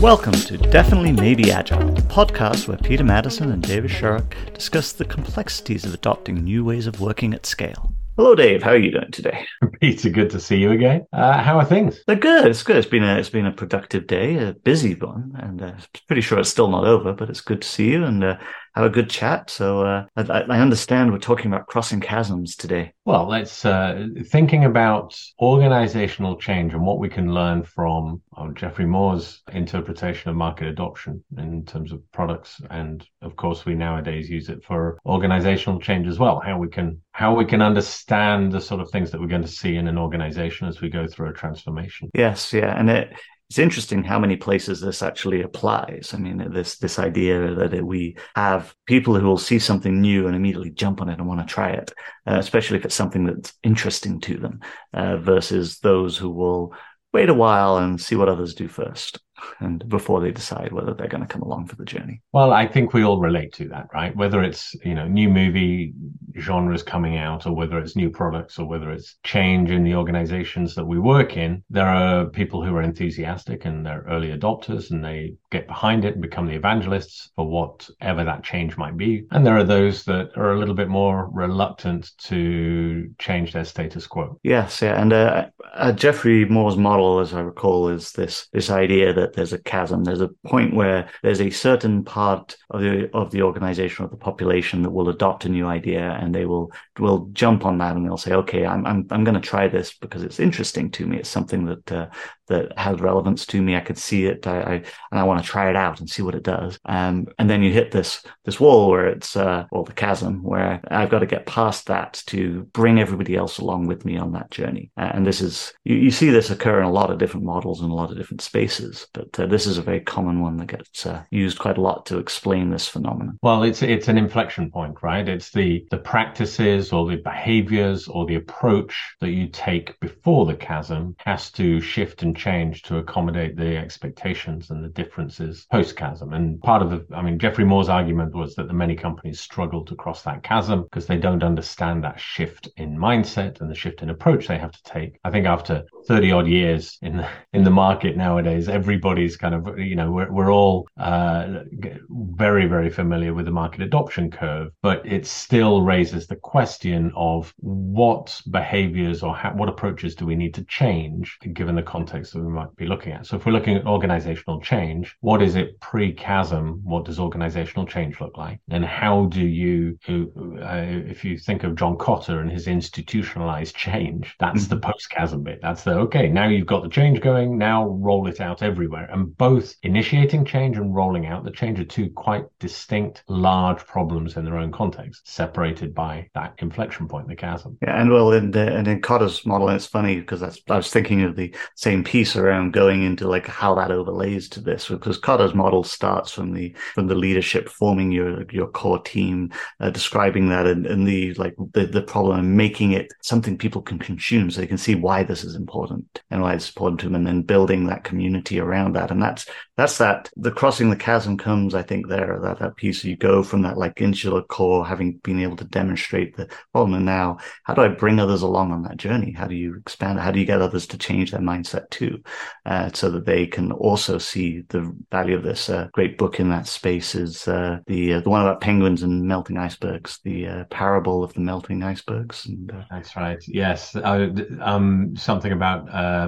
Welcome to Definitely Maybe Agile, the podcast where Peter Maddison and David Sharrock discuss the complexities of adopting new ways of working at scale. Hello, Dave. How are you doing today? Peter, good to see you again. Uh, how are things? They're good. It's good. It's been a it's been a productive day, a busy one, and uh, pretty sure it's still not over. But it's good to see you, and uh, have a good chat. So uh, I, I, understand we're talking about crossing chasms today. Well, let's uh, thinking about organizational change and what we can learn from oh, Geoffrey Moore's interpretation of market adoption in terms of products, and of course, we nowadays use it for organizational change as well. How we can how we can understand the sort of things that we're going to see in an organization as we go through a transformation. Yes, yeah, and it it's interesting how many places this actually applies. I mean, this this idea that we have people who will see something new and immediately jump on it and want to try it, uh, especially if it's something that's interesting to them, uh, versus those who will wait a while and see what others do first and before they decide whether they're going to come along for the journey. Well, I think we all relate to that, right? Whether it's, you know, new movie genres coming out or whether it's new products or whether it's change in the organizations that we work in, there are people who are enthusiastic and they're early adopters and they get behind it and become the evangelists for whatever that change might be. And there are those that are a little bit more reluctant to change their status quo. Yes, yeah. And uh, uh, Geoffrey Moore's model, as I recall, is this, this idea that there's a chasm. There's a point where there's a certain part of the of the organization or the population that will adopt a new idea and they will will jump on that and they'll say, okay, I'm I'm I'm going to try this because it's interesting to me. It's something that uh, that has relevance to me. I could see it. I, I and I want to try it out and see what it does. Um, and then you hit this this wall where it's uh, well the chasm where I've got to get past that to bring everybody else along with me on that journey. And this is you, you see this occur in a lot of different models in a lot of different spaces, but uh, this is a very common one that gets uh, used quite a lot to explain this phenomenon. Well, it's it's an inflection point, right? It's the the practices or the behaviors or the approach that you take before the chasm has to shift and change to accommodate the expectations and the differences post chasm. And part of the, I mean, Geoffrey Moore's argument was that the many companies struggle to cross that chasm because they don't understand that shift in mindset and the shift in approach they have to take. I think after 30 odd years in the, in the market nowadays, everybody's kind of, you know, we're, we're all uh, very, very familiar with the market adoption curve, but it still raises the question of what behaviors or what approaches do we need to change given the context that we might be looking at. So if we're looking at organizational change, what is it pre-chasm? What does organizational change look like? And how do you, uh, if you think of John Kotter and his institutionalized change, that's the post-chasm bit. That's the, okay, now you've got the change going, now roll it out everywhere. And both initiating change and rolling out the change are two quite distinct, large problems in their own context, separated by that inflection point, the chasm. Yeah, and well, in, the, and in Kotter's model, it's funny because I was thinking of the same piece around going into like how that overlays to this because Kotter's model starts from the from the leadership forming your your core team, uh, describing that and, and the like the, the problem and making it something people can consume so they can see why this is important and why it's important to them and then building that community around that. And that's that's that the crossing the chasm comes, I think, there, that that piece you go from that like insular core, having been able to demonstrate the problem and now how do I bring others along on that journey? How do you expand? How do you get others to change their mindset too? uh, so that they can also see the value of this. Uh, great book in that space is uh, the uh, the one about penguins and melting icebergs, the uh, parable of the melting icebergs. And, uh, That's right. Yes, um, something about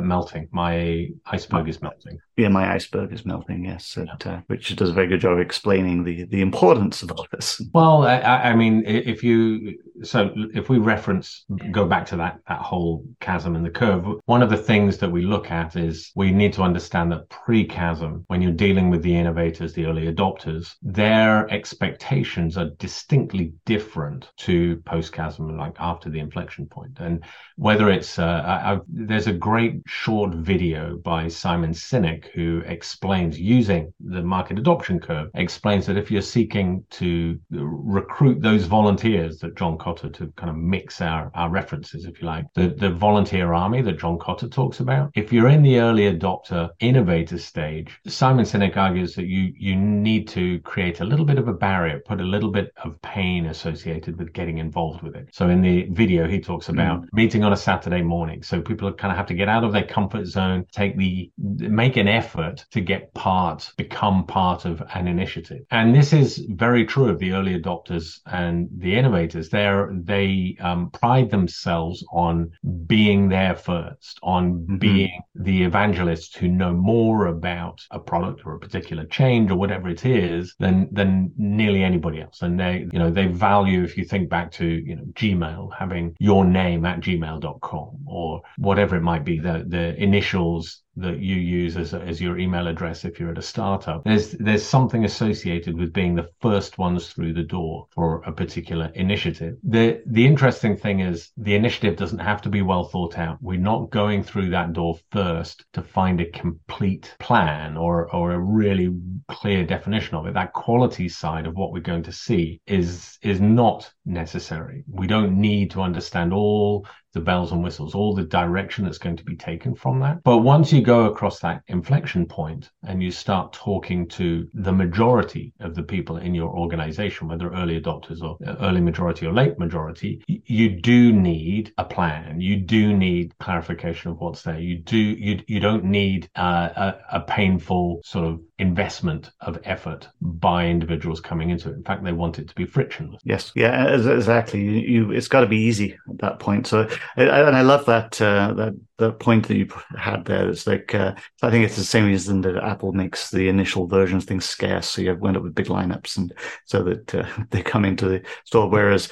melting. My iceberg is melting. Yeah, my iceberg is melting. Yes, it, which does a very good job of explaining the the importance of all this. Well, I, I mean, if you so if we reference go back to that that whole chasm and the curve, one of the things that we look at is we need to understand that pre-chasm, when you're dealing with the innovators, the early adopters, their expectations are distinctly different to post-chasm, like after the inflection point. And whether it's, uh, I, there's a great short video by Simon Sinek who explains using the market adoption curve, explains that if you're seeking to recruit those volunteers that John Kotter to kind of mix our, our references, if you like, the, the volunteer army that John Kotter talks about, if you're in the early adopter innovator stage, Simon Sinek argues that you you need to create a little bit of a barrier, put a little bit of pain associated with getting involved with it. So in the video, he talks about mm. meeting on a Saturday morning. So people are kind of have to get out of their comfort zone, take the, make an effort to get part, become part of an initiative. And this is very true of the early adopters and the innovators. They're, they um, pride themselves on being there first, on mm-hmm. being the evangelists who know more about a product or a particular change or whatever it is than, than nearly anybody else. And they, you know, they value, if you think back to, you know, Gmail, having your name at gmail.com or whatever it might be, the, the initials that you use as, as your email address if you're at a startup. There's there's something associated with being the first ones through the door for a particular initiative. The the interesting thing is the initiative doesn't have to be well thought out. We're not going through that door first to find a complete plan or or a really clear definition of it. That quality side of what we're going to see is is not necessary. We don't need to understand all the bells and whistles, all the direction that's going to be taken from that. But once you go across that inflection point and you start talking to the majority of the people in your organization, whether early adopters or early majority or late majority, you do need a plan. You do need clarification of what's there. You do, you, you don't need uh, a, a painful sort of investment of effort by individuals coming into it. In fact, they want it to be frictionless. Yes. Yeah, exactly. You, you it's got to be easy at that point. So and I love that uh, that the point that you had there. It's like uh, I think it's the same reason that Apple makes the initial versions things scarce, so you end up with big lineups, and so that uh, they come into the store. Whereas,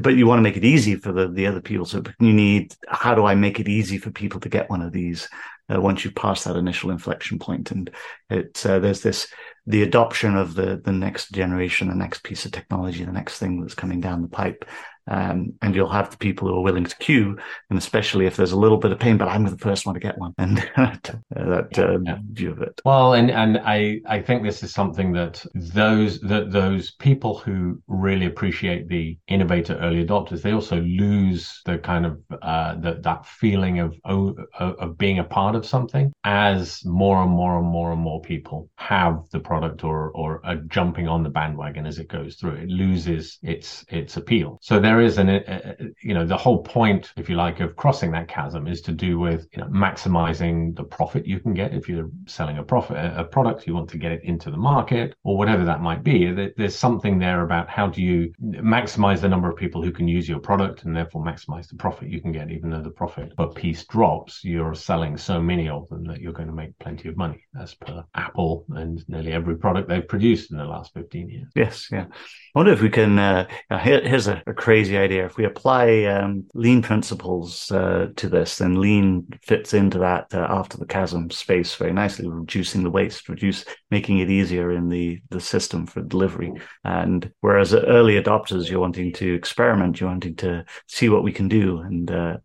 but you want to make it easy for the the other people. So you need how do I make it easy for people to get one of these uh, once you pass that initial inflection point, and it uh, there's this the adoption of the the next generation, the next piece of technology, the next thing that's coming down the pipe, um, and you'll have the people who are willing to queue, and especially if there's a little bit of pain, but I'm the first one to get one, and that uh, yeah. view of it. Well, and and I I think this is something that those that those people who really appreciate the innovator early adopters, they also lose the kind of uh, that that feeling of, of of being a part of something as more and more and more and more people have the product or or are jumping on the bandwagon as it goes through. It loses its its appeal. So there there is an, a, you know, the whole point, if you like, of crossing that chasm is to do with you know, maximizing the profit you can get if you're selling a profit, a product, you want to get it into the market or whatever that might be. There's something there about how do you maximize the number of people who can use your product and therefore maximize the profit you can get, even though the profit per piece drops, you're selling so many of them that you're going to make plenty of money as per Apple and nearly every product they've produced in the last 15 years. Yes. Yeah. I wonder if we can, uh, here, here's a, a crazy crazy idea. If we apply um, lean principles uh, to this, then lean fits into that uh, after the chasm space very nicely, reducing the waste, reduce making it easier in the the system for delivery. And whereas early adopters, you're wanting to experiment, you're wanting to see what we can do. And uh,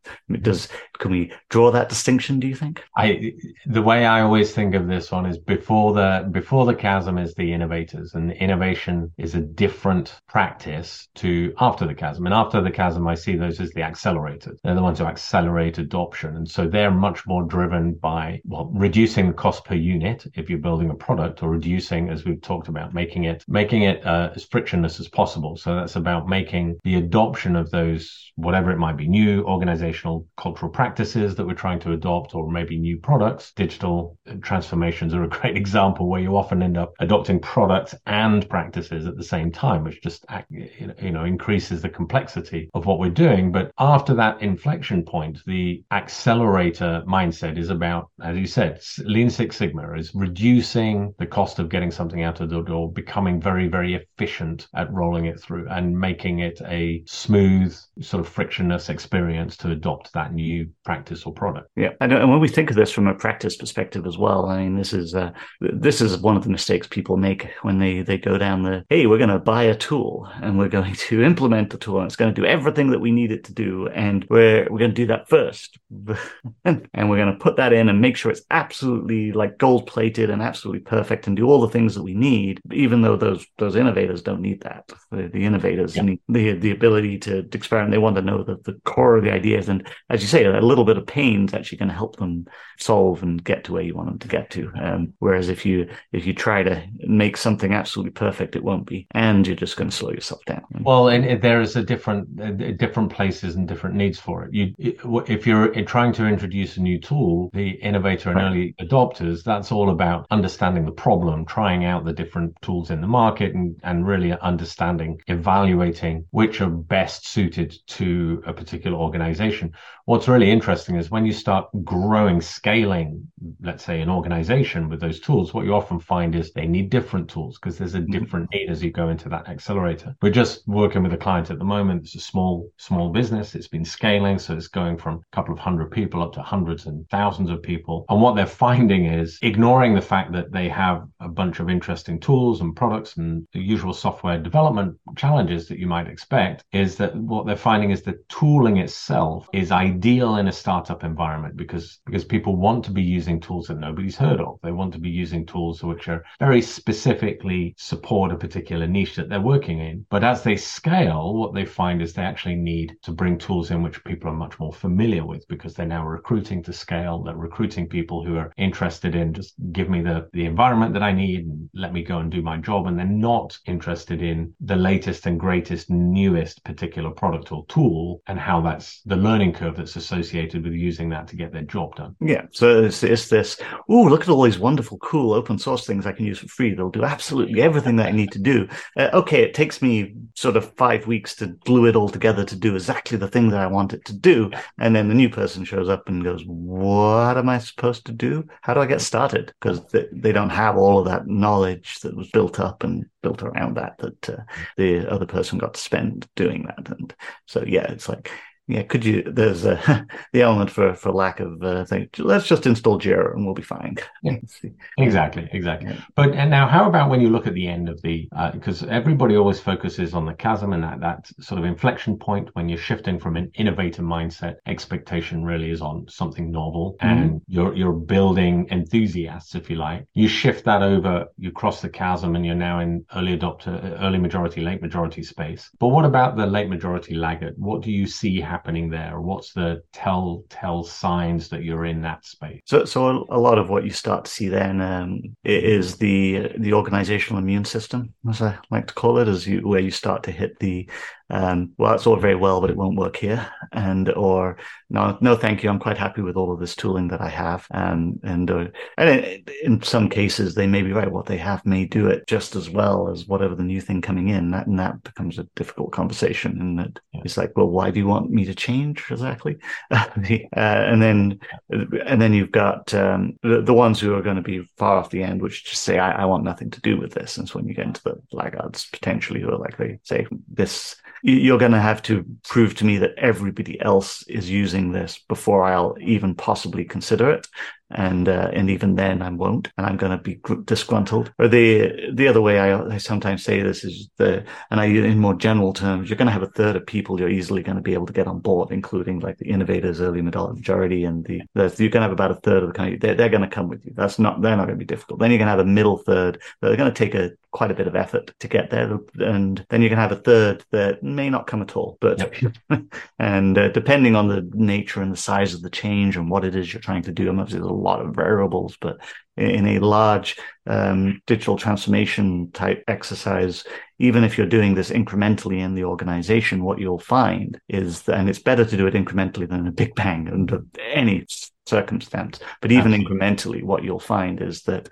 does can we draw that distinction? Do you think? I the way I always think of this one is before the before the chasm is the innovators, and innovation is a different practice to after the chasm. And after the chasm, I see those as the accelerators. They're the ones who accelerate adoption. And so they're much more driven by, well, reducing the cost per unit if you're building a product or reducing, as we've talked about, making it, making it uh, as frictionless as possible. So that's about making the adoption of those, whatever it might be, new organizational cultural practices that we're trying to adopt, or maybe new products. Digital transformations are a great example where you often end up adopting products and practices at the same time, which just, you know, increases the complexity of what we're doing. But after that inflection point, the accelerator mindset is about, as you said, Lean Six Sigma is reducing the cost of getting something out of the door, becoming very, very efficient at rolling it through and making it a smooth, sort of frictionless experience to adopt that new practice or product. Yeah. And, and when we think of this from a practice perspective as well, I mean, this is, uh, this is one of the mistakes people make when they, they go down the, hey, we're going to buy a tool and we're going to implement the tool and it's going to do everything that we need it to do. And we're, we're going to do that first. and we're going to put that in and make sure it's absolutely like gold plated and absolutely perfect and do all the things that we need, even though those, those innovators don't need that. The, the innovators yeah. need the, the ability to, to experiment. They want to know that the core of the ideas. And as you say, a little bit of pain is actually going to help them solve and get to where you want them to get to. Um, whereas if you, if you try to make something absolutely perfect, it won't be. And you're just going to slow yourself down. Well, and there is a different uh, different places and different needs for it. You, if you're trying to introduce a new tool, the innovator and early adopters, that's all about understanding the problem, trying out the different tools in the market, and and really understanding, evaluating which are best suited to a particular organization. What's really interesting is when you start growing, scaling, let's say an organization with those tools, what you often find is they need different tools because there's a mm-hmm. different need as you go into that accelerator. We're just working with a client at the moment. It's a small, small business. It's been scaling. So it's going from a couple of hundred people up to hundreds and thousands of people. And what they're finding is ignoring the fact that they have a bunch of interesting tools and products and the usual software development challenges that you might expect is that what they're finding is the tooling itself is ideal in a startup environment because because people want to be using tools that nobody's heard of. They want to be using tools which are very specifically support a particular niche that they're working in. But as they scale, what they find is they actually need to bring tools in which people are much more familiar with because they're now recruiting to scale. They're recruiting people who are interested in just give me the, the environment that I need and let me go and do my job. And they're not interested in the latest and greatest, newest particular product tool and how that's the learning curve that's associated with using that to get their job done. Yeah. So it's, it's this, oh, look at all these wonderful, cool open source things I can use for free. They'll do absolutely everything that I need to do. Uh, okay, it takes me sort of five weeks to glue it all together to do exactly the thing that I want it to do. And then the new person shows up and goes, what am I supposed to do? How do I get started? Because they, they don't have all of that knowledge that was built up and built around that, that uh, the other person got to spend doing that. And so, yeah, it's like, yeah, could you? There's a, the element for for lack of uh, thing. Let's just install Jira and we'll be fine. Yeah. exactly, exactly. Yeah. But and now, how about when you look at the end of the? Because uh, everybody always focuses on the chasm and that that sort of inflection point when you're shifting from an innovator mindset. Expectation really is on something novel, mm-hmm. and you're you're building enthusiasts, if you like. You shift that over, you cross the chasm, and you're now in early adopter, early majority, late majority space. But what about the late majority laggard? What do you see happening? there? What's the telltale signs that you're in that space? So, so a, lot of what you start to see then um, is the the organizational immune system, as I like to call it, is you where you start to hit the um, well, it's all very well, but it won't work here. And, or no, no, thank you. I'm quite happy with all of this tooling that I have. Um, and, uh, and in some cases, they may be right. What they have may do it just as well as whatever the new thing coming in. That, and that becomes a difficult conversation. And that yeah. it's like, well, why do you want me to change exactly? uh, and then, and then you've got, um, the, the, ones who are going to be far off the end, which just say, I, I want nothing to do with this. And so when you get into the laggards potentially who are like, they say this, you're going to have to prove to me that everybody else is using this before I'll even possibly consider it and uh, and even then I won't, and I'm going to be disgruntled. Or the the other way I, I sometimes say this is the, and I in more general terms, you're going to have a third of people you're easily going to be able to get on board, including like the innovators, early majority, and the, the you're going to have about a third of the kind. Of, they're, they're going to come with you. That's not they're not going to be difficult. Then you're going to have a middle third that are going to take a quite a bit of effort to get there, and then you're going to have a third that may not come at all. But yep. and uh, depending on the nature and the size of the change and what it is you're trying to do, obviously there's a lot of variables, but in a large um, digital transformation type exercise, even if you're doing this incrementally in the organization, what you'll find is, that, and it's better to do it incrementally than a big bang under any circumstance. But even Absolutely. incrementally, what you'll find is that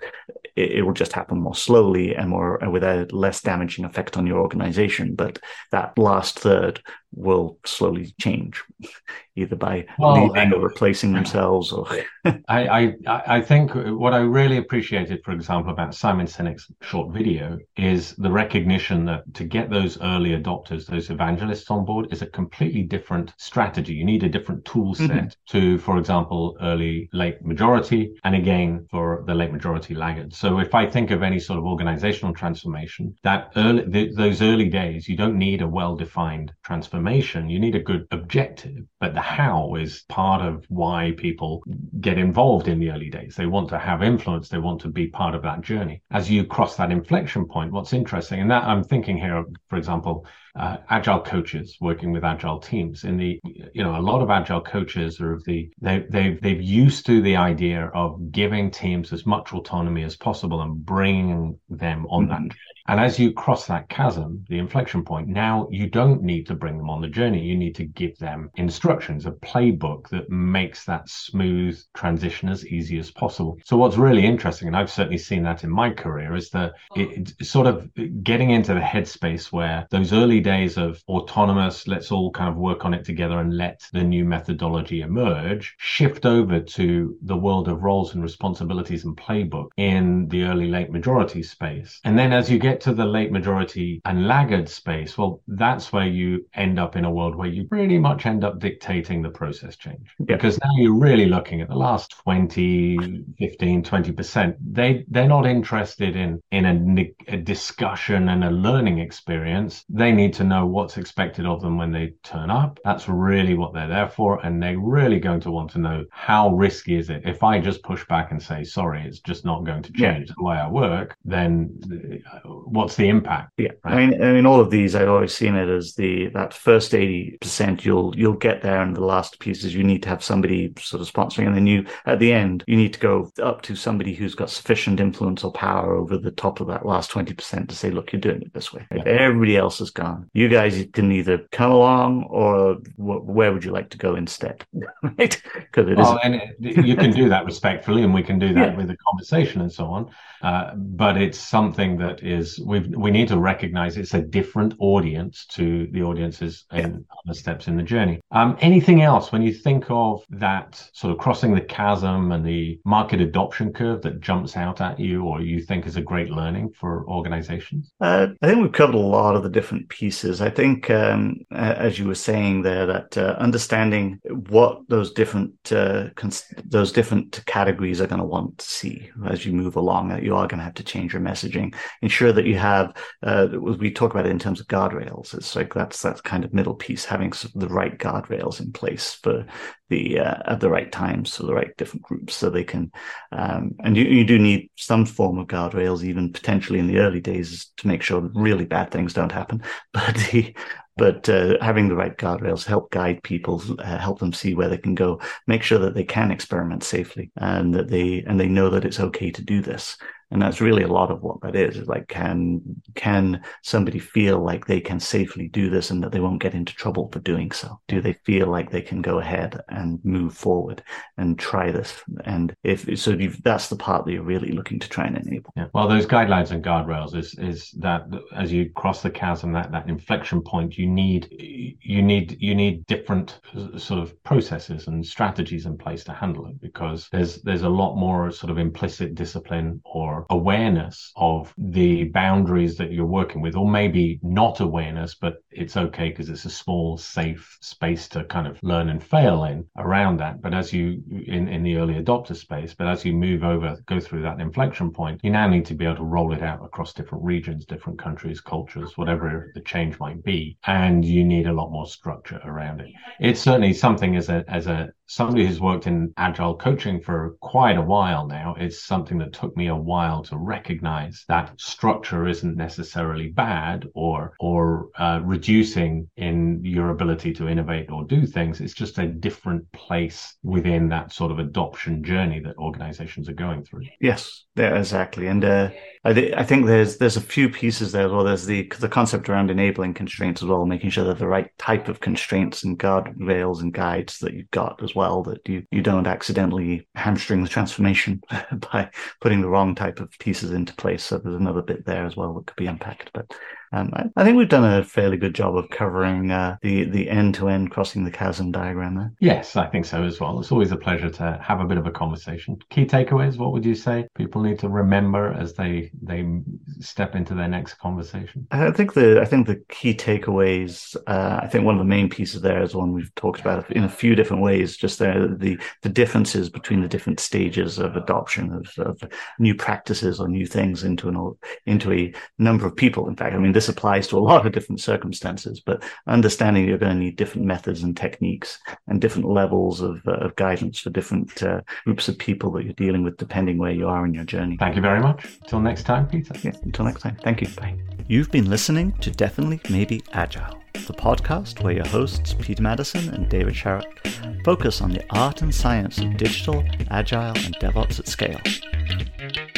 it, it, will just happen more slowly and more with a less damaging effect on your organization. But that last third will slowly change, either by well, leaving or replacing themselves. Or I, I, I think what I really appreciated, for example, about Simon Sinek's short video is the recognition that to get those early adopters, those evangelists on board, is a completely different strategy. You need a different tool set mm-hmm. to, for example, early late majority, and again for the late majority laggards. So if I think of any sort of organizational transformation, that early the, those early days, you don't need a well-defined transformation. You need a good objective, but the how is part of why people get involved in the early days. They want to have influence. They want to be part of that journey. As you cross that inflection point, what's interesting, and that I'm thinking here, for example, uh, agile coaches working with agile teams in the you know a lot of agile coaches are of the they they've they've used to the idea of giving teams as much autonomy as possible and bringing them on mm-hmm. that journey And as you cross that chasm, the inflection point, now you don't need to bring them on the journey. You need to give them instructions, a playbook that makes that smooth transition as easy as possible. So what's really interesting, and I've certainly seen that in my career, is that it's sort of getting into the headspace where those early days of autonomous, let's all kind of work on it together and let the new methodology emerge, shift over to the world of roles and responsibilities and playbook in the early late majority space. And then as you get to the late majority and laggard space, well, that's where you end up in a world where you pretty much end up dictating the process change. Yeah. Because now you're really looking at the last 20, 15, 20%. They, they're not interested in, in a, a discussion and a learning experience. They need to know what's expected of them when they turn up. That's really what they're there for. And they're really going to want to know how risky is it? If I just push back and say, sorry, it's just not going to change yeah. the way I work, then uh, what's the impact? Yeah. Right? I mean, I mean, all of these, I've always seen it as the, that first 80%, you'll, you'll get there. And the last pieces, you need to have somebody sort of sponsoring. And then you, at the end, you need to go up to somebody who's got sufficient influence or power over the top of that last 20% to say, look, you're doing it this way. Yeah. Everybody else is gone. You guys can either come along or where would you like to go instead? right? Because it well, is. And you can do that respectfully, and we can do that yeah. with a conversation and so on. Uh, but it's something that is we we need to recognize it's a different audience to the audiences in yeah. other steps in the journey. Um, anything else when you think of that sort of crossing the chasm and the market adoption curve that jumps out at you, or you think is a great learning for organizations? Uh, I think we've covered a lot of the different pieces. I think, um, as you were saying there, that uh, understanding what those different uh, cons- those different categories are going to want to see as you move along, that you are going to have to change your messaging. Ensure that you have, uh, we talk about it in terms of guardrails. It's like that's that kind of middle piece, having the right guardrails in place for the uh, at the right times for the right different groups, so they can. Um, and you, you do need some form of guardrails, even potentially in the early days, to make sure really bad things don't happen. But the but uh, having the right guardrails help guide people, uh, help them see where they can go, make sure that they can experiment safely, and that they and they know that it's okay to do this and that's really a lot of what that is is like can can somebody feel like they can safely do this and that they won't get into trouble for doing so? Do they feel like they can go ahead and move forward and try this? And if so that's the part that you're really looking to try and enable. Yeah. well those guidelines and guardrails is is that as you cross the chasm that that inflection point you need you need you need different sort of processes and strategies in place to handle it because there's there's a lot more sort of implicit discipline or awareness of the boundaries that you're working with, or maybe not awareness, but it's okay because it's a small, safe space to kind of learn and fail in around that. But as you in, in the early adopter space, but as you move over, go through that inflection point, you now need to be able to roll it out across different regions, different countries, cultures, whatever the change might be. And you need a lot more structure around it. It's certainly something as a as a somebody who's worked in agile coaching for quite a while now. It's something that took me a while to recognize that structure isn't necessarily bad or or uh, reducing in your ability to innovate or do things. It's just a different place within that sort of adoption journey that organizations are going through. Yes, yeah, exactly. And uh, I, th- I think there's there's a few pieces there as well. There's the the concept around enabling constraints as well, making sure that the right type of constraints and guardrails and guides that you've got as that you, you don't accidentally hamstring the transformation by putting the wrong type of pieces into place. So there's another bit there as well that could be unpacked. But um, I, I, think we've done a fairly good job of covering uh, the the end to end crossing the chasm diagram there. Yes, I think so as well. It's always a pleasure to have a bit of a conversation. Key takeaways: What would you say people need to remember as they they step into their next conversation? I think the I think the key takeaways. Uh, I think one of the main pieces there is one we've talked about in a few different ways. Just there, the the differences between the different stages of adoption of, of new practices or new things into an into a number of people. In fact, I mean this applies to a lot of different circumstances, but understanding you're going to need different methods and techniques and different levels of, uh, of guidance for different uh, groups of people that you're dealing with, depending where you are in your journey. Thank you very much. Until next time, Peter. Yeah, until next time. Thank you. Bye. You've been listening to Definitely Maybe Agile, the podcast where your hosts, Peter Maddison and David Sharrock, focus on the art and science of digital, agile, and DevOps at scale.